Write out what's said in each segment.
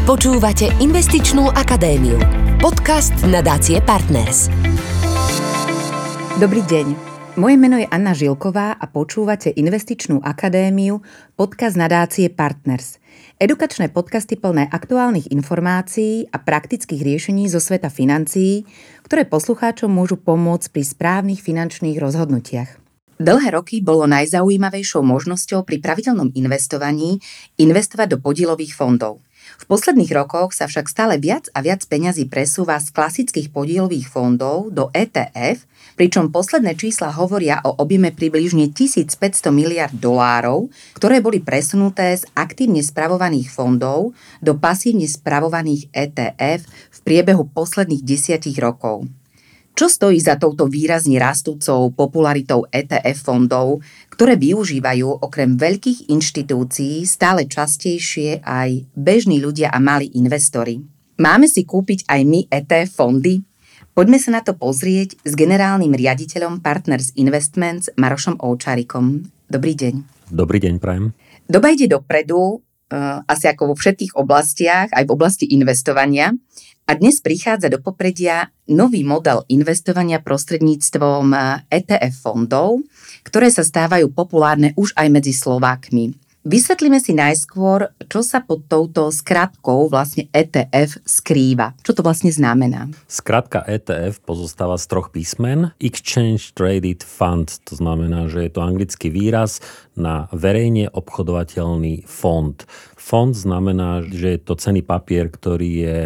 Počúvate Investičnú akadémiu. Podcast nadácie Partners. Dobrý deň. Moje meno je Anna Žilková a počúvate Investičnú akadémiu, podcast nadácie Partners. Edukačné podcasty plné aktuálnych informácií a praktických riešení zo sveta financií, ktoré poslucháčom môžu pomôcť pri správnych finančných rozhodnutiach. Dlhé roky bolo najzaujímavejšou možnosťou pri pravidelnom investovaní investovať do podielových fondov – v posledných rokoch sa však stále viac a viac peňazí presúva z klasických podielových fondov do ETF, pričom posledné čísla hovoria o objeme približne 1500 miliard dolárov, ktoré boli presunuté z aktívne spravovaných fondov do pasívne spravovaných ETF v priebehu posledných desiatich rokov. Čo stojí za touto výrazne rastúcou popularitou ETF fondov, ktoré využívajú okrem veľkých inštitúcií stále častejšie aj bežní ľudia a malí investori? Máme si kúpiť aj my ETF fondy? Poďme sa na to pozrieť s generálnym riaditeľom Partners Investments Marošom Oučarikom. Dobrý deň. Dobrý deň, Prajem. Doba ide dopredu, uh, asi ako vo všetkých oblastiach, aj v oblasti investovania. A dnes prichádza do popredia nový model investovania prostredníctvom ETF fondov, ktoré sa stávajú populárne už aj medzi Slovákmi. Vysvetlíme si najskôr, čo sa pod touto skratkou vlastne ETF skrýva. Čo to vlastne znamená? Skratka ETF pozostáva z troch písmen. Exchange Traded Fund, to znamená, že je to anglický výraz na verejne obchodovateľný fond. Fond znamená, že je to cený papier, ktorý je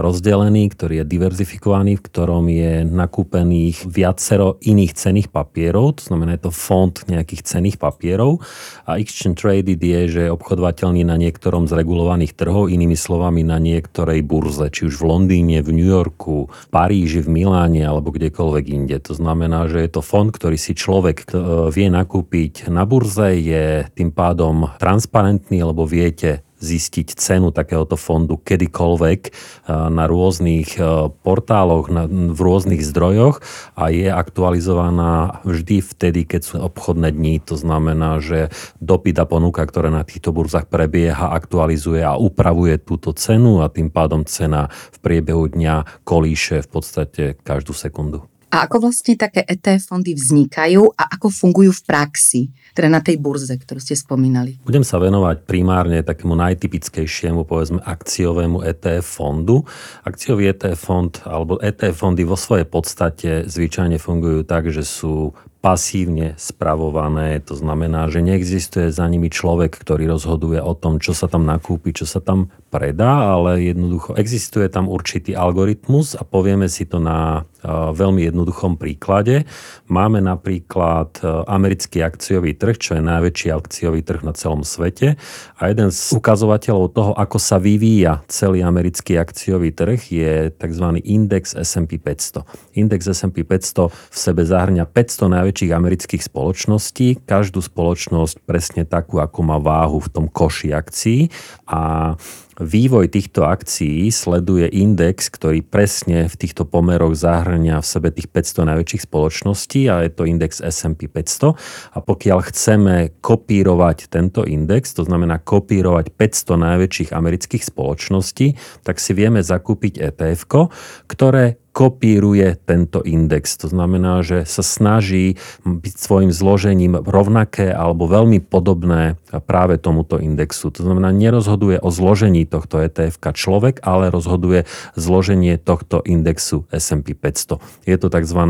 rozdelený, ktorý je diverzifikovaný, v ktorom je nakúpených viacero iných cených papierov, to znamená je to fond nejakých cených papierov a Exchange Traded je, že je obchodovateľný na niektorom z regulovaných trhov, inými slovami na niektorej burze, či už v Londýne, v New Yorku, v Paríži, v Miláne alebo kdekoľvek inde. To znamená, že je to fond, ktorý si človek e, vie nakúpiť na burze, je tým pádom transparentný, lebo viete, zistiť cenu takéhoto fondu kedykoľvek eh, na rôznych eh, portáloch, v rôznych zdrojoch a je aktualizovaná vždy vtedy, keď sú obchodné dní. To znamená, že dopyt a ponuka, ktoré na týchto burzách prebieha, aktualizuje a upravuje túto cenu a tým pádom cena v priebehu dňa kolíše v podstate každú sekundu. A ako vlastne také ETF fondy vznikajú a ako fungujú v praxi, teda na tej burze, ktorú ste spomínali? Budem sa venovať primárne takému najtypickejšiemu, povedzme, akciovému ETF fondu. Akciový ETF fond alebo ETF fondy vo svojej podstate zvyčajne fungujú tak, že sú pasívne spravované. To znamená, že neexistuje za nimi človek, ktorý rozhoduje o tom, čo sa tam nakúpi, čo sa tam predá, ale jednoducho existuje tam určitý algoritmus a povieme si to na veľmi jednoduchom príklade. Máme napríklad americký akciový trh, čo je najväčší akciový trh na celom svete a jeden z ukazovateľov toho, ako sa vyvíja celý americký akciový trh je tzv. index S&P 500. Index S&P 500 v sebe zahrňa 500 najväčších najväčších amerických spoločností, každú spoločnosť presne takú, ako má váhu v tom koši akcií a Vývoj týchto akcií sleduje index, ktorý presne v týchto pomeroch zahrňa v sebe tých 500 najväčších spoločností a je to index S&P 500. A pokiaľ chceme kopírovať tento index, to znamená kopírovať 500 najväčších amerických spoločností, tak si vieme zakúpiť ETF, ktoré kopíruje tento index. To znamená, že sa snaží byť svojim zložením rovnaké alebo veľmi podobné práve tomuto indexu. To znamená, nerozhoduje o zložení tohto ETF človek, ale rozhoduje zloženie tohto indexu S&P 500. Je to tzv.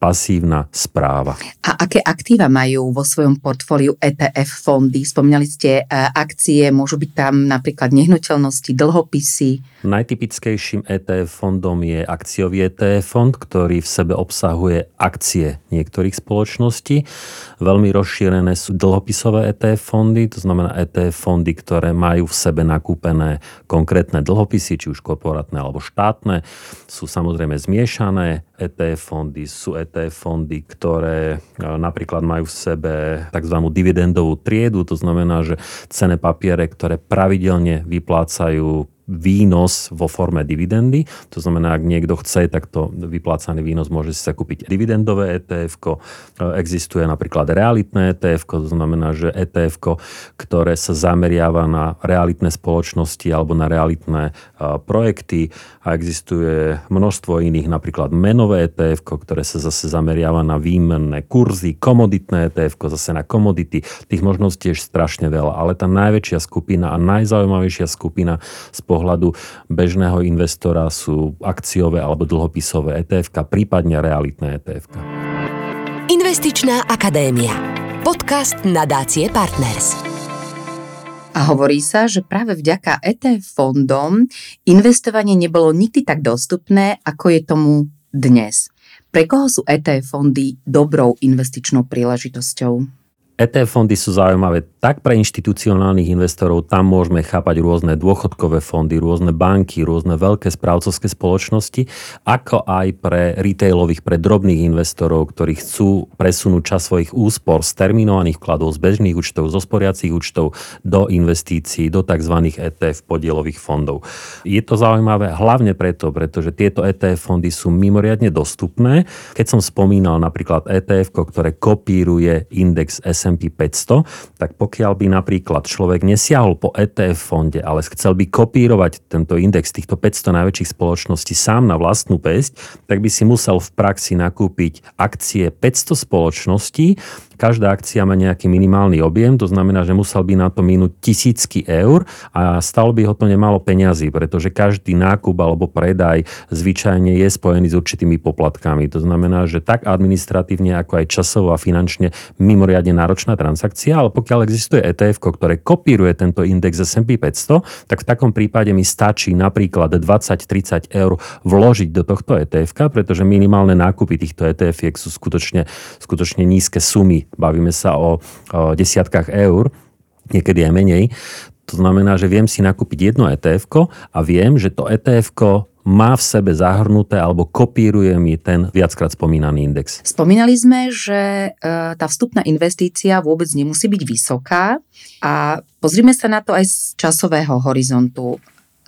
pasívna správa. A aké aktíva majú vo svojom portfóliu ETF fondy? Spomínali ste e, akcie, môžu byť tam napríklad nehnuteľnosti, dlhopisy? Najtypickejším ETF fondom je akciový ETF fond, ktorý v sebe obsahuje akcie niektorých spoločností. Veľmi rozšírené sú dlhopisové ETF fondy, to znamená ETF fondy, ktoré majú v sebe nakúpené konkrétne dlhopisy, či už korporátne alebo štátne. Sú samozrejme zmiešané ETF fondy, sú ETF fondy, ktoré e, napríklad majú v sebe tzv. dividendovú triedu, to znamená, že cené papiere, ktoré pravidelne vyplácajú výnos vo forme dividendy. To znamená, ak niekto chce, tak to vyplácaný výnos môže si sa kúpiť dividendové ETF. Existuje napríklad realitné ETF, to znamená, že ETF, ktoré sa zameriava na realitné spoločnosti alebo na realitné projekty a existuje množstvo iných, napríklad menové ETF, ktoré sa zase zameriava na výmenné kurzy, komoditné ETF, zase na komodity. Tých možností je strašne veľa, ale tá najväčšia skupina a najzaujímavejšia skupina z pohľadu bežného investora sú akciové alebo dlhopisové ETF, prípadne realitné ETF. Investičná akadémia. Podcast nadácie Partners. A hovorí sa, že práve vďaka ETF fondom investovanie nebolo nikdy tak dostupné, ako je tomu dnes. Pre koho sú ETF fondy dobrou investičnou príležitosťou? ETF fondy sú zaujímavé tak pre inštitucionálnych investorov, tam môžeme chápať rôzne dôchodkové fondy, rôzne banky, rôzne veľké správcovské spoločnosti, ako aj pre retailových, pre drobných investorov, ktorí chcú presunúť čas svojich úspor z terminovaných vkladov, z bežných účtov, zo sporiacich účtov do investícií, do tzv. ETF podielových fondov. Je to zaujímavé hlavne preto, pretože tieto ETF fondy sú mimoriadne dostupné. Keď som spomínal napríklad ETF, ktoré kopíruje index S&P S&P 500, tak pokiaľ by napríklad človek nesiahol po ETF fonde, ale chcel by kopírovať tento index týchto 500 najväčších spoločností sám na vlastnú pesť, tak by si musel v praxi nakúpiť akcie 500 spoločností, Každá akcia má nejaký minimálny objem, to znamená, že musel by na to minúť tisícky eur a stalo by ho to nemalo peňazí, pretože každý nákup alebo predaj zvyčajne je spojený s určitými poplatkami. To znamená, že tak administratívne, ako aj časovo a finančne mimoriadne náročná transakcia, ale pokiaľ existuje ETF, ktoré kopíruje tento index S&P 500, tak v takom prípade mi stačí napríklad 20-30 eur vložiť do tohto ETF, pretože minimálne nákupy týchto ETF sú skutočne, skutočne nízke sumy bavíme sa o, o desiatkách eur, niekedy aj menej. To znamená, že viem si nakúpiť jedno etf a viem, že to etf má v sebe zahrnuté alebo kopíruje mi ten viackrát spomínaný index. Spomínali sme, že e, tá vstupná investícia vôbec nemusí byť vysoká a pozrime sa na to aj z časového horizontu.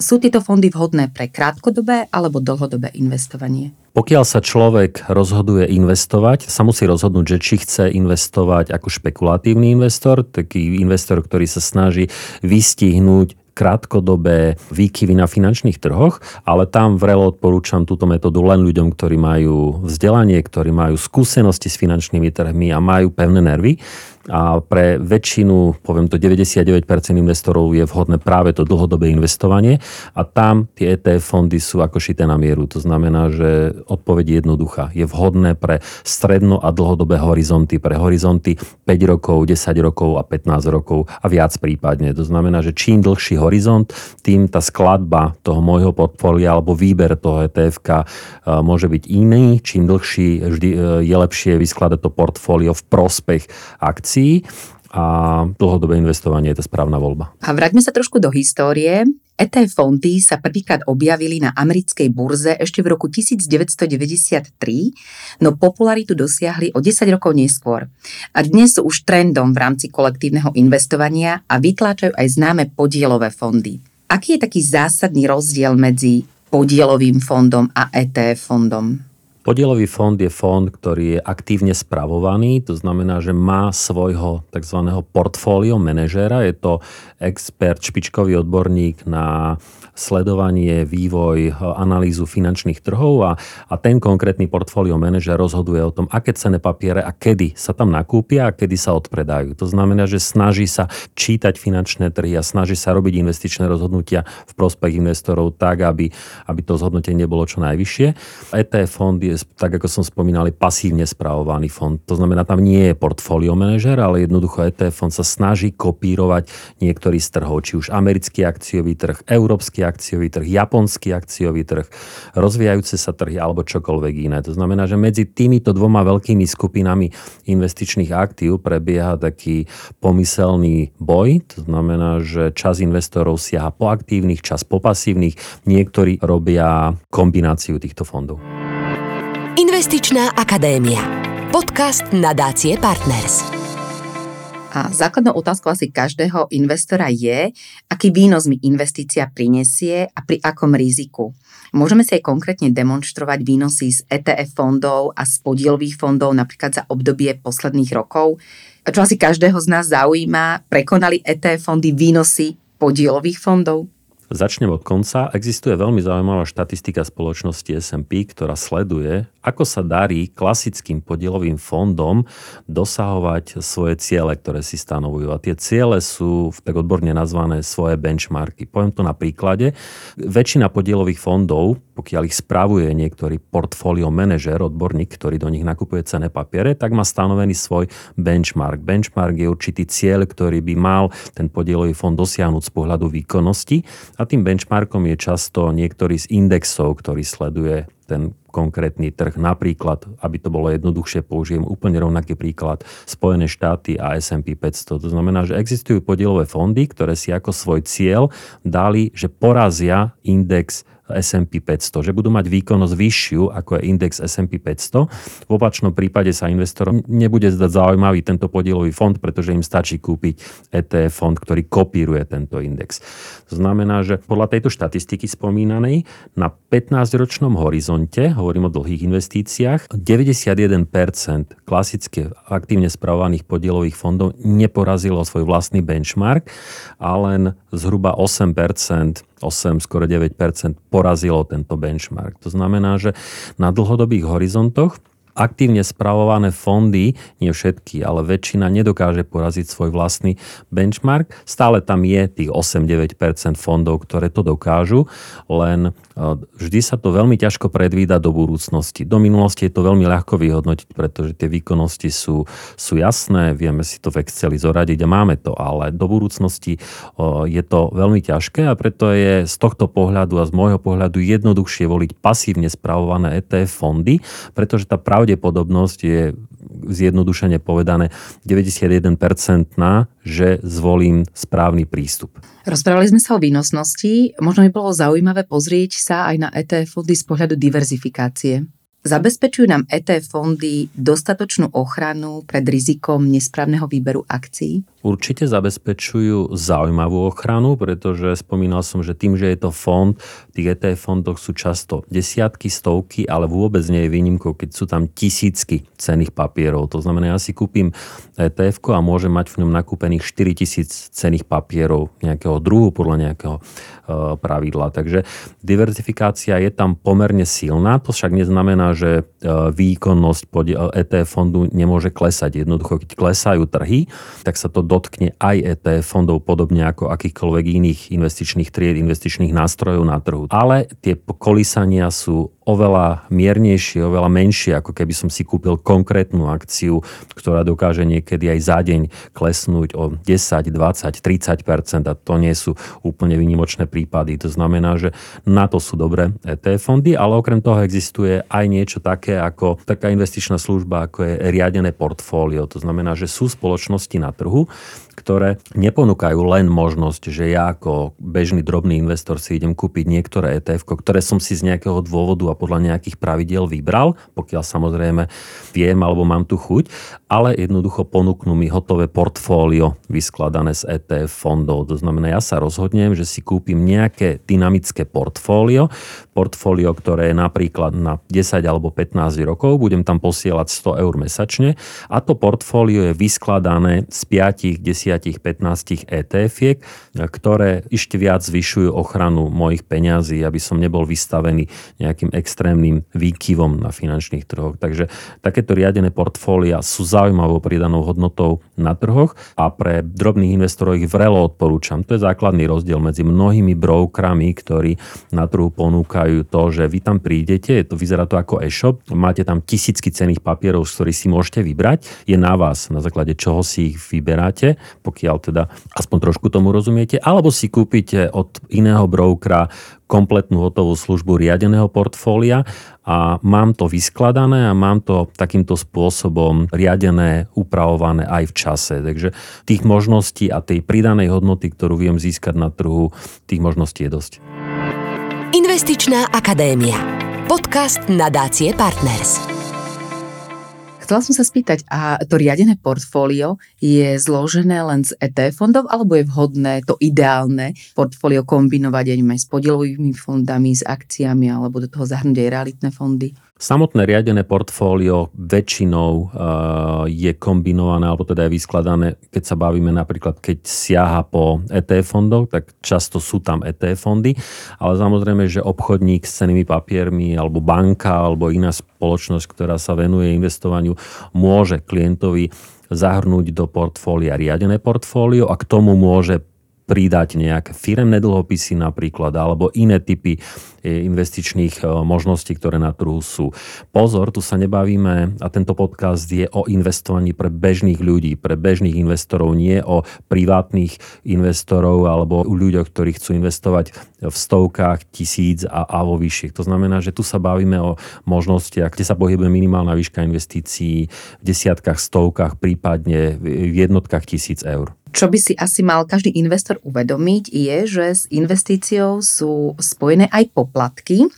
Sú tieto fondy vhodné pre krátkodobé alebo dlhodobé investovanie? Pokiaľ sa človek rozhoduje investovať, sa musí rozhodnúť, že či chce investovať ako špekulatívny investor, taký investor, ktorý sa snaží vystihnúť krátkodobé výkyvy na finančných trhoch, ale tam vrelo odporúčam túto metódu len ľuďom, ktorí majú vzdelanie, ktorí majú skúsenosti s finančnými trhmi a majú pevné nervy a pre väčšinu, poviem to 99% investorov je vhodné práve to dlhodobé investovanie a tam tie ETF fondy sú ako šité na mieru. To znamená, že odpoveď je jednoduchá. Je vhodné pre stredno a dlhodobé horizonty, pre horizonty 5 rokov, 10 rokov a 15 rokov a viac prípadne. To znamená, že čím dlhší horizont, tým tá skladba toho môjho portfólia alebo výber toho etf e, môže byť iný. Čím dlhší vždy e, je lepšie vyskladať to portfólio v prospech akcií akcií a dlhodobé investovanie je to správna voľba. A vráťme sa trošku do histórie. ETF fondy sa prvýkrát objavili na americkej burze ešte v roku 1993, no popularitu dosiahli o 10 rokov neskôr. A dnes sú už trendom v rámci kolektívneho investovania a vytláčajú aj známe podielové fondy. Aký je taký zásadný rozdiel medzi podielovým fondom a ETF fondom? Podielový fond je fond, ktorý je aktívne spravovaný, to znamená, že má svojho tzv. portfólio manažéra. Je to expert, špičkový odborník na sledovanie, vývoj, analýzu finančných trhov a, a ten konkrétny portfólio manažer rozhoduje o tom, aké cené papiere a kedy sa tam nakúpia a kedy sa odpredajú. To znamená, že snaží sa čítať finančné trhy a snaží sa robiť investičné rozhodnutia v prospech investorov tak, aby, aby to zhodnotenie bolo čo najvyššie. ETF fond je, tak ako som spomínal, pasívne spravovaný fond. To znamená, tam nie je portfólio manažer, ale jednoducho ETF fond sa snaží kopírovať niektorý z trhov, či už americký akciový trh, európsky akciový trh, japonský akciový trh, rozvíjajúce sa trhy alebo čokoľvek iné. To znamená, že medzi týmito dvoma veľkými skupinami investičných aktív prebieha taký pomyselný boj. To znamená, že čas investorov siaha po aktívnych, čas po pasívnych. Niektorí robia kombináciu týchto fondov. Investičná akadémia. Podcast nadácie Partners. A základnou otázkou asi každého investora je, aký výnos mi investícia prinesie a pri akom riziku. Môžeme si aj konkrétne demonstrovať výnosy z ETF fondov a z podielových fondov napríklad za obdobie posledných rokov. Čo asi každého z nás zaujíma, prekonali ETF fondy výnosy podielových fondov? Začnem od konca. Existuje veľmi zaujímavá štatistika spoločnosti S&P, ktorá sleduje, ako sa darí klasickým podielovým fondom dosahovať svoje ciele, ktoré si stanovujú. A tie ciele sú tak odborne nazvané svoje benchmarky. Poviem to na príklade. Väčšina podielových fondov, pokiaľ ich spravuje niektorý portfólio manažer, odborník, ktorý do nich nakupuje cené papiere, tak má stanovený svoj benchmark. Benchmark je určitý cieľ, ktorý by mal ten podielový fond dosiahnuť z pohľadu výkonnosti a tým benchmarkom je často niektorý z indexov, ktorý sleduje ten konkrétny trh. Napríklad, aby to bolo jednoduchšie, použijem úplne rovnaký príklad, Spojené štáty a S&P 500. To znamená, že existujú podielové fondy, ktoré si ako svoj cieľ dali, že porazia index S&P 500, že budú mať výkonnosť vyššiu ako je index S&P 500. V opačnom prípade sa investorom nebude zdať zaujímavý tento podielový fond, pretože im stačí kúpiť ETF fond, ktorý kopíruje tento index. To znamená, že podľa tejto štatistiky spomínanej na 15-ročnom horizonte, hovorím o dlhých investíciách, 91% klasicky aktívne spravovaných podielových fondov neporazilo svoj vlastný benchmark a len zhruba 8% 8, skoro 9% porazilo tento benchmark. To znamená, že na dlhodobých horizontoch aktívne spravované fondy, nie všetky, ale väčšina nedokáže poraziť svoj vlastný benchmark. Stále tam je tých 8-9% fondov, ktoré to dokážu, len e, vždy sa to veľmi ťažko predvída do budúcnosti. Do minulosti je to veľmi ľahko vyhodnotiť, pretože tie výkonnosti sú, sú jasné, vieme si to v Exceli zoradiť a máme to, ale do budúcnosti e, je to veľmi ťažké a preto je z tohto pohľadu a z môjho pohľadu jednoduchšie voliť pasívne spravované ETF fondy, pretože tá prav pravdepodobnosť je zjednodušene povedané 91% na, že zvolím správny prístup. Rozprávali sme sa o výnosnosti. Možno by bolo zaujímavé pozrieť sa aj na ETF fondy z pohľadu diverzifikácie. Zabezpečujú nám ETF fondy dostatočnú ochranu pred rizikom nesprávneho výberu akcií? Určite zabezpečujú zaujímavú ochranu, pretože spomínal som, že tým, že je to fond, v tých ETF fondoch sú často desiatky, stovky, ale vôbec nie je výnimkou, keď sú tam tisícky cených papierov. To znamená, ja si kúpim ETF a môžem mať v ňom nakúpených 4000 cených papierov nejakého druhu podľa nejakého e, pravidla. Takže diverzifikácia je tam pomerne silná, to však neznamená, že e, výkonnosť ETF fondu nemôže klesať. Jednoducho, keď klesajú trhy, tak sa to dotkne aj ETF fondov, podobne ako akýchkoľvek iných investičných tried, investičných nástrojov na trhu. Ale tie kolísania sú oveľa miernejšie, oveľa menšie, ako keby som si kúpil konkrétnu akciu, ktorá dokáže niekedy aj za deň klesnúť o 10, 20, 30 a to nie sú úplne výnimočné prípady. To znamená, že na to sú dobré ETF fondy, ale okrem toho existuje aj niečo také ako taká investičná služba, ako je riadené portfólio. To znamená, že sú spoločnosti na trhu, ktoré neponúkajú len možnosť, že ja ako bežný drobný investor si idem kúpiť niektoré ETF, ktoré som si z nejakého dôvodu a podľa nejakých pravidiel vybral, pokiaľ samozrejme viem alebo mám tu chuť, ale jednoducho ponúknú mi hotové portfólio vyskladané z ETF fondov. To znamená, ja sa rozhodnem, že si kúpim nejaké dynamické portfólio, portfólio, ktoré je napríklad na 10 alebo 15 rokov, budem tam posielať 100 eur mesačne a to portfólio je vyskladané z 5, 10, 15 ETF-iek, ktoré ešte viac zvyšujú ochranu mojich peňazí, aby som nebol vystavený nejakým extrémnym výkyvom na finančných trhoch. Takže takéto riadené portfólia sú zaujímavou pridanou hodnotou na trhoch a pre drobných investorov ich vrelo odporúčam. To je základný rozdiel medzi mnohými brokerami, ktorí na trhu ponúkajú to, že vy tam prídete, to vyzerá to ako e-shop, máte tam tisícky cených papierov, z ktorých si môžete vybrať, je na vás, na základe čoho si ich vyberáte, pokiaľ teda aspoň trošku tomu rozumiete, alebo si kúpite od iného brokera kompletnú hotovú službu riadeného portfólia a mám to vyskladané a mám to takýmto spôsobom riadené, upravované aj v čase. Takže tých možností a tej pridanej hodnoty, ktorú viem získať na trhu, tých možností je dosť. Investičná akadémia. Podcast nadácie Partners. Chcela som sa spýtať, a to riadené portfólio je zložené len z ETF fondov, alebo je vhodné to ideálne portfólio kombinovať aj s podielovými fondami, s akciami, alebo do toho zahrnúť aj realitné fondy? Samotné riadené portfólio väčšinou uh, je kombinované, alebo teda je vyskladané, keď sa bavíme napríklad, keď siaha po ETF fondov, tak často sú tam ETF fondy, ale samozrejme, že obchodník s cenými papiermi, alebo banka, alebo iná spoločnosť, ktorá sa venuje investovaniu, môže klientovi zahrnúť do portfólia riadené portfólio a k tomu môže pridať nejaké firemné dlhopisy napríklad, alebo iné typy e, investičných e, možností, ktoré na trhu sú. Pozor, tu sa nebavíme, a tento podcast je o investovaní pre bežných ľudí, pre bežných investorov, nie o privátnych investorov alebo u ľuďoch, ktorí chcú investovať v stovkách tisíc a, a vo vyšších. To znamená, že tu sa bavíme o možnostiach, kde sa pohybuje minimálna výška investícií v desiatkách, stovkách, prípadne v jednotkách tisíc eur. Čo by si asi mal každý investor uvedomiť, je, že s investíciou sú spojené aj poplatky.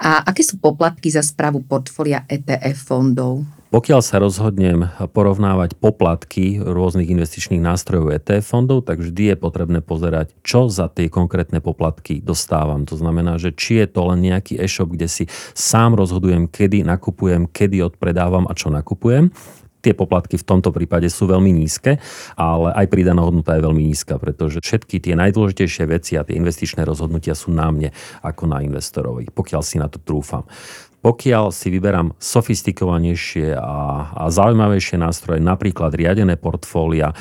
A aké sú poplatky za správu portfólia ETF fondov? Pokiaľ sa rozhodnem porovnávať poplatky rôznych investičných nástrojov ETF fondov, tak vždy je potrebné pozerať, čo za tie konkrétne poplatky dostávam. To znamená, že či je to len nejaký e-shop, kde si sám rozhodujem, kedy nakupujem, kedy odpredávam a čo nakupujem, Tie poplatky v tomto prípade sú veľmi nízke, ale aj pridaná hodnota je veľmi nízka, pretože všetky tie najdôležitejšie veci a tie investičné rozhodnutia sú na mne ako na investorovi, pokiaľ si na to trúfam. Pokiaľ si vyberám sofistikovanejšie a, a zaujímavejšie nástroje, napríklad riadené portfólia,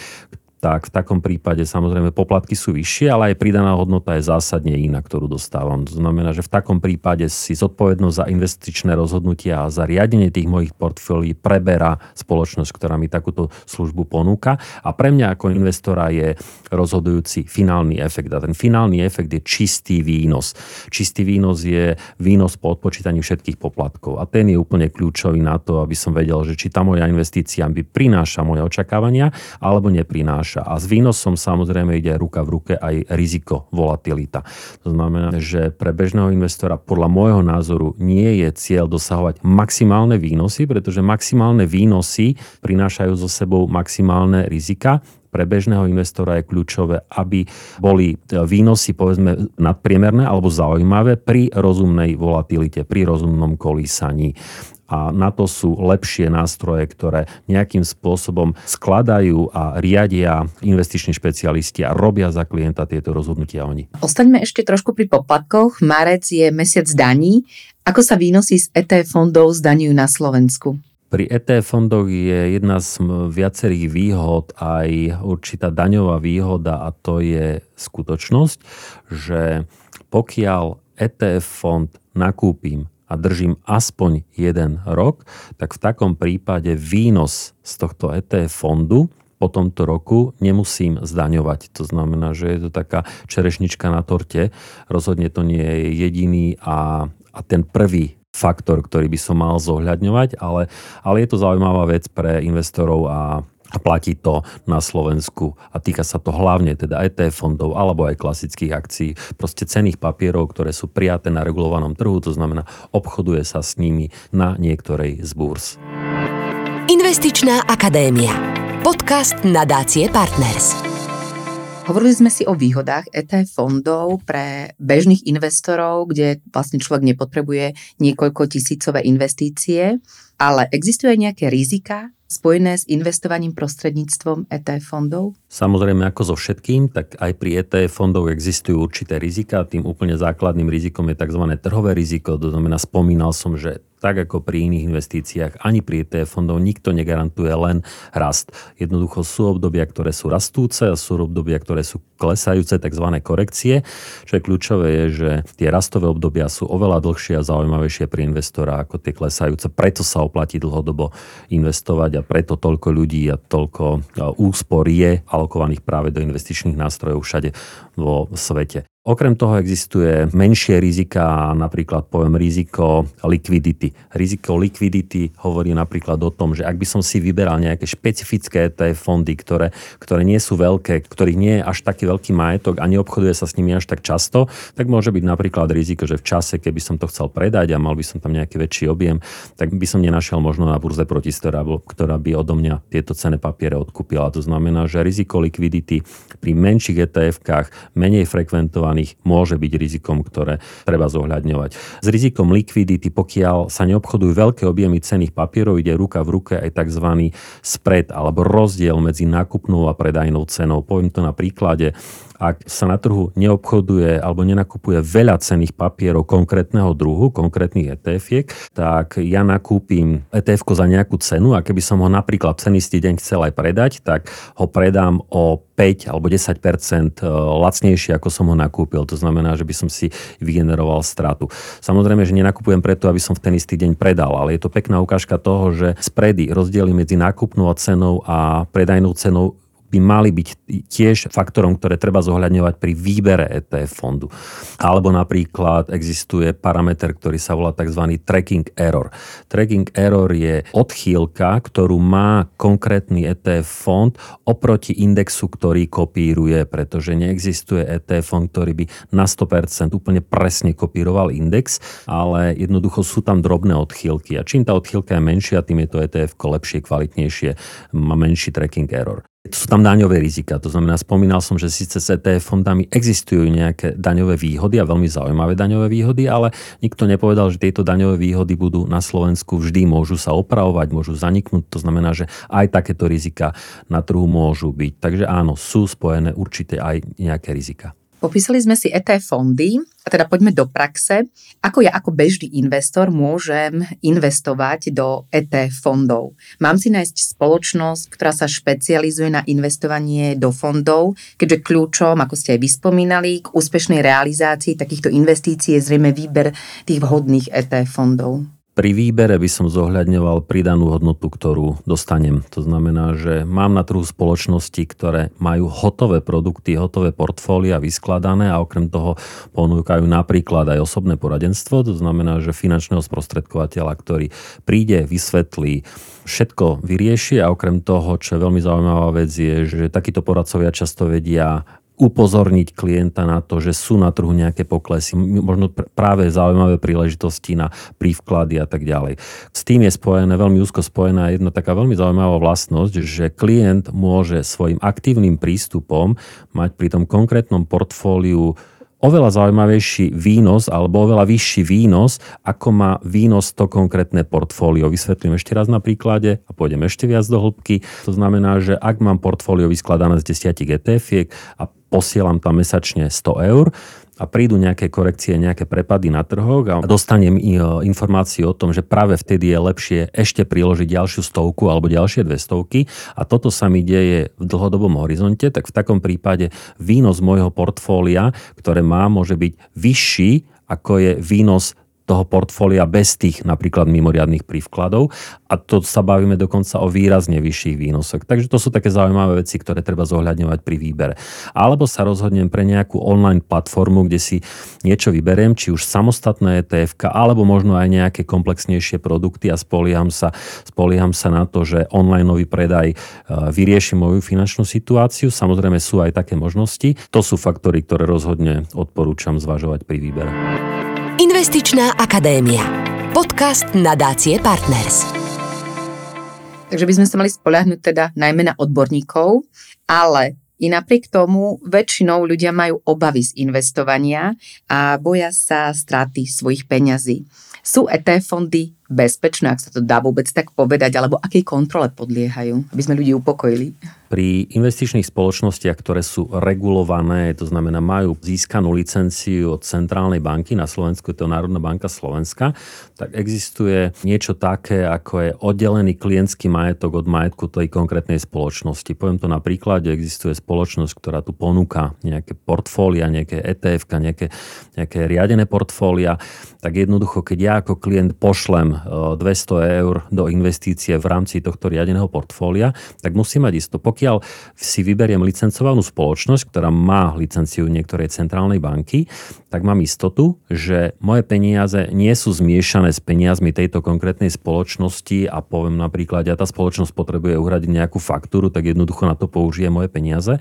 tak v takom prípade samozrejme poplatky sú vyššie, ale aj pridaná hodnota je zásadne iná, ktorú dostávam. To znamená, že v takom prípade si zodpovednosť za investičné rozhodnutia a za riadenie tých mojich portfólií preberá spoločnosť, ktorá mi takúto službu ponúka. A pre mňa ako investora je rozhodujúci finálny efekt. A ten finálny efekt je čistý výnos. Čistý výnos je výnos po odpočítaní všetkých poplatkov. A ten je úplne kľúčový na to, aby som vedel, že či tá moja investícia by prináša moje očakávania alebo neprináša prináša. A s výnosom samozrejme ide ruka v ruke aj riziko, volatilita. To znamená, že pre bežného investora podľa môjho názoru nie je cieľ dosahovať maximálne výnosy, pretože maximálne výnosy prinášajú so sebou maximálne rizika pre bežného investora je kľúčové, aby boli výnosy povedzme nadpriemerné alebo zaujímavé pri rozumnej volatilite, pri rozumnom kolísaní a na to sú lepšie nástroje, ktoré nejakým spôsobom skladajú a riadia investiční špecialisti a robia za klienta tieto rozhodnutia oni. Ostaňme ešte trošku pri poplatkoch. Marec je mesiac daní. Ako sa výnosy z ETF fondov zdaňujú na Slovensku? Pri ETF fondoch je jedna z viacerých výhod aj určitá daňová výhoda a to je skutočnosť, že pokiaľ ETF fond nakúpim a držím aspoň jeden rok, tak v takom prípade výnos z tohto ETF fondu po tomto roku nemusím zdaňovať. To znamená, že je to taká čerešnička na torte. Rozhodne to nie je jediný a, a ten prvý faktor, ktorý by som mal zohľadňovať, ale, ale je to zaujímavá vec pre investorov a a platí to na Slovensku a týka sa to hlavne teda ETF fondov alebo aj klasických akcií, proste cených papierov, ktoré sú prijaté na regulovanom trhu, to znamená obchoduje sa s nimi na niektorej z búrs. Investičná akadémia. Podcast nadácie Partners. Hovorili sme si o výhodách ETF fondov pre bežných investorov, kde vlastne človek nepotrebuje niekoľko tisícové investície, ale existuje nejaké rizika spojené s investovaním prostredníctvom ETF fondov? Samozrejme, ako so všetkým, tak aj pri ETF fondov existujú určité rizika. Tým úplne základným rizikom je tzv. trhové riziko. To znamená, spomínal som, že tak ako pri iných investíciách, ani pri ETF fondov nikto negarantuje len rast. Jednoducho sú obdobia, ktoré sú rastúce a sú obdobia, ktoré sú klesajúce, tzv. korekcie. Čo je kľúčové je, že tie rastové obdobia sú oveľa dlhšie a zaujímavejšie pre investora ako tie klesajúce. Preto sa oplatí dlhodobo investovať a preto toľko ľudí a toľko úspor je alokovaných práve do investičných nástrojov všade vo svete. Okrem toho existuje menšie rizika, napríklad poviem riziko likvidity. Riziko likvidity hovorí napríklad o tom, že ak by som si vyberal nejaké špecifické ETF fondy, ktoré, ktoré nie sú veľké, ktorých nie je až taký veľký majetok a neobchoduje sa s nimi až tak často, tak môže byť napríklad riziko, že v čase, keby som to chcel predať a mal by som tam nejaký väčší objem, tak by som nenašiel možno na burze protistora, ktorá by odo mňa tieto cené papiere odkúpila. To znamená, že riziko likvidity pri menších ETF-kách, menej frekventovaných zdaných môže byť rizikom, ktoré treba zohľadňovať. S rizikom likvidity, pokiaľ sa neobchodujú veľké objemy cených papierov, ide ruka v ruke aj tzv. spread alebo rozdiel medzi nákupnou a predajnou cenou. Poviem to na príklade ak sa na trhu neobchoduje alebo nenakupuje veľa cených papierov konkrétneho druhu, konkrétnych ETF-iek, tak ja nakúpim ETF za nejakú cenu a keby som ho napríklad v istý deň chcel aj predať, tak ho predám o 5 alebo 10 e, lacnejšie, ako som ho nakúpil. To znamená, že by som si vygeneroval stratu. Samozrejme, že nenakupujem preto, aby som v ten istý deň predal, ale je to pekná ukážka toho, že spredy, rozdiely medzi nákupnou cenou a predajnou cenou by mali byť tiež faktorom, ktoré treba zohľadňovať pri výbere ETF fondu. Alebo napríklad existuje parameter, ktorý sa volá tzv. tracking error. Tracking error je odchýlka, ktorú má konkrétny ETF fond oproti indexu, ktorý kopíruje, pretože neexistuje ETF fond, ktorý by na 100% úplne presne kopíroval index, ale jednoducho sú tam drobné odchýlky. A čím tá odchýlka je menšia, tým je to ETF lepšie, kvalitnejšie, má menší tracking error. Sú tam daňové rizika, to znamená, spomínal som, že síce s ETF fondami existujú nejaké daňové výhody a veľmi zaujímavé daňové výhody, ale nikto nepovedal, že tieto daňové výhody budú na Slovensku vždy, môžu sa opravovať, môžu zaniknúť, to znamená, že aj takéto rizika na trhu môžu byť. Takže áno, sú spojené určite aj nejaké rizika. Popísali sme si ETF fondy, a teda poďme do praxe. Ako ja ako bežný investor môžem investovať do ETF fondov? Mám si nájsť spoločnosť, ktorá sa špecializuje na investovanie do fondov, keďže kľúčom, ako ste aj vyspomínali, k úspešnej realizácii takýchto investícií je zrejme výber tých vhodných ETF fondov. Pri výbere by som zohľadňoval pridanú hodnotu, ktorú dostanem. To znamená, že mám na trhu spoločnosti, ktoré majú hotové produkty, hotové portfólia vyskladané a okrem toho ponúkajú napríklad aj osobné poradenstvo. To znamená, že finančného sprostredkovateľa, ktorý príde, vysvetlí, všetko vyrieši a okrem toho, čo je veľmi zaujímavá vec, je, že takíto poradcovia často vedia upozorniť klienta na to, že sú na trhu nejaké poklesy, možno práve zaujímavé príležitosti na prívklady a tak ďalej. S tým je spojené, veľmi úzko spojená jedna taká veľmi zaujímavá vlastnosť, že klient môže svojim aktívnym prístupom mať pri tom konkrétnom portfóliu oveľa zaujímavejší výnos alebo oveľa vyšší výnos, ako má výnos to konkrétne portfólio. Vysvetlím ešte raz na príklade a pôjdem ešte viac do hĺbky. To znamená, že ak mám portfólio vyskladané z 10 ETF a posielam tam mesačne 100 eur a prídu nejaké korekcie, nejaké prepady na trhoch a dostanem e, informáciu o tom, že práve vtedy je lepšie ešte priložiť ďalšiu stovku alebo ďalšie dve stovky. A toto sa mi deje v dlhodobom horizonte, tak v takom prípade výnos môjho portfólia, ktoré má, môže byť vyšší ako je výnos toho portfólia bez tých napríklad mimoriadných prívkladov a to sa bavíme dokonca o výrazne vyšších výnosoch. Takže to sú také zaujímavé veci, ktoré treba zohľadňovať pri výbere. Alebo sa rozhodnem pre nejakú online platformu, kde si niečo vyberiem, či už samostatné etf alebo možno aj nejaké komplexnejšie produkty a spolieham sa, spolieham sa na to, že online predaj e, vyrieši moju finančnú situáciu. Samozrejme sú aj také možnosti. To sú faktory, ktoré rozhodne odporúčam zvažovať pri výbere. Investičná akadémia. Podcast nadácie Partners. Takže by sme sa mali spoľahnúť teda najmä na odborníkov, ale i napriek tomu väčšinou ľudia majú obavy z investovania a boja sa straty svojich peňazí. Sú ETF fondy bezpečné, ak sa to dá vôbec tak povedať, alebo akej kontrole podliehajú, aby sme ľudí upokojili? Pri investičných spoločnostiach, ktoré sú regulované, to znamená majú získanú licenciu od Centrálnej banky, na Slovensku je to Národná banka Slovenska, tak existuje niečo také, ako je oddelený klientský majetok od majetku tej konkrétnej spoločnosti. Poviem to na príklade, existuje spoločnosť, ktorá tu ponúka nejaké portfólia, nejaké ETF, nejaké, nejaké riadené portfólia, tak jednoducho, keď ja ako klient pošlem 200 eur do investície v rámci tohto riadeného portfólia, tak musí mať isto. Pokiaľ si vyberiem licencovanú spoločnosť, ktorá má licenciu niektorej centrálnej banky, tak mám istotu, že moje peniaze nie sú zmiešané s peniazmi tejto konkrétnej spoločnosti a poviem napríklad, ja tá spoločnosť potrebuje uhradiť nejakú faktúru, tak jednoducho na to použije moje peniaze,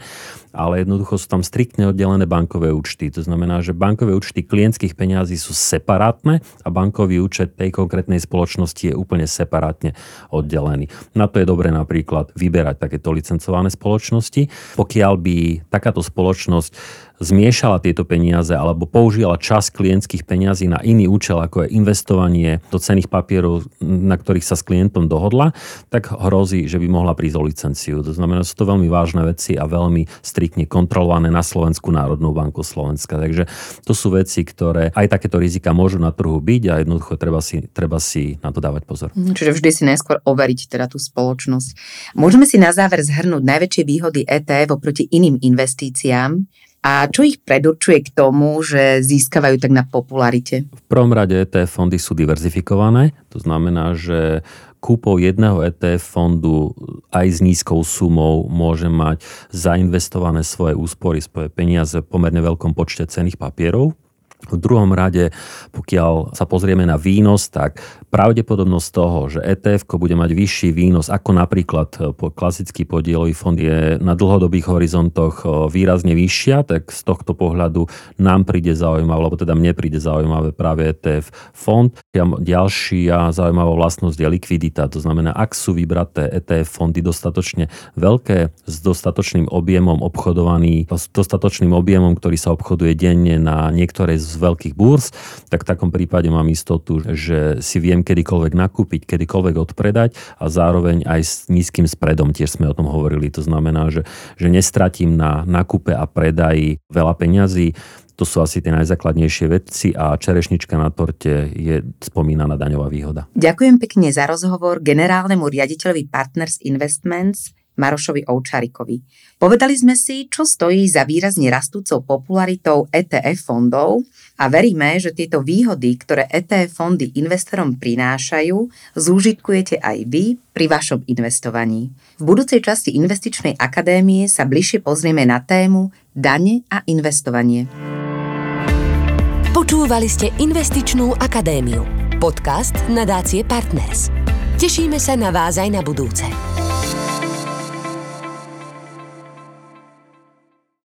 ale jednoducho sú tam striktne oddelené bankové účty. To znamená, že bankové účty klientských peniazí sú separátne a bankový účet tej konkrétnej spoločnosti je úplne separátne oddelený. Na to je dobre napríklad vyberať takéto licencované spoločnosti. Pokiaľ by takáto spoločnosť zmiešala tieto peniaze alebo použila čas klientských peniazí na iný účel, ako je investovanie do cených papierov, na ktorých sa s klientom dohodla, tak hrozí, že by mohla prísť o licenciu. To znamená, sú to veľmi vážne veci a veľmi striktne kontrolované na Slovensku Národnú banku Slovenska. Takže to sú veci, ktoré aj takéto rizika môžu na trhu byť a jednoducho treba si, treba si na to dávať pozor. Čiže vždy si najskôr overiť teda tú spoločnosť. Môžeme si na záver zhrnúť najväčšie výhody ETF oproti iným investíciám a čo ich predurčuje k tomu, že získavajú tak na popularite? V prvom rade ETF fondy sú diverzifikované, to znamená, že kúpou jedného ETF fondu aj s nízkou sumou môže mať zainvestované svoje úspory, svoje peniaze v pomerne veľkom počte cených papierov v druhom rade, pokiaľ sa pozrieme na výnos, tak pravdepodobnosť toho, že ETF bude mať vyšší výnos ako napríklad e, klasický podielový fond je na dlhodobých horizontoch e, výrazne vyššia, tak z tohto pohľadu nám príde zaujímavé, alebo teda mne príde zaujímavé práve ETF fond. Ďalšia zaujímavá vlastnosť je likvidita, to znamená, ak sú vybraté ETF fondy dostatočne veľké, s dostatočným objemom obchodovaný, s dostatočným objemom, ktorý sa obchoduje denne na niektorej z z veľkých búrs, tak v takom prípade mám istotu, že si viem kedykoľvek nakúpiť, kedykoľvek odpredať a zároveň aj s nízkym spredom, tiež sme o tom hovorili. To znamená, že, že nestratím na nakupe a predaji veľa peňazí, to sú asi tie najzákladnejšie veci a čerešnička na torte je spomínaná daňová výhoda. Ďakujem pekne za rozhovor generálnemu riaditeľovi Partners Investments Marošovi Oučarikovi. Povedali sme si, čo stojí za výrazne rastúcou popularitou ETF fondov a veríme, že tieto výhody, ktoré ETF fondy investorom prinášajú, zúžitkujete aj vy pri vašom investovaní. V budúcej časti Investičnej akadémie sa bližšie pozrieme na tému dane a investovanie. Počúvali ste Investičnú akadémiu, podcast nadácie Partners. Tešíme sa na vás aj na budúce.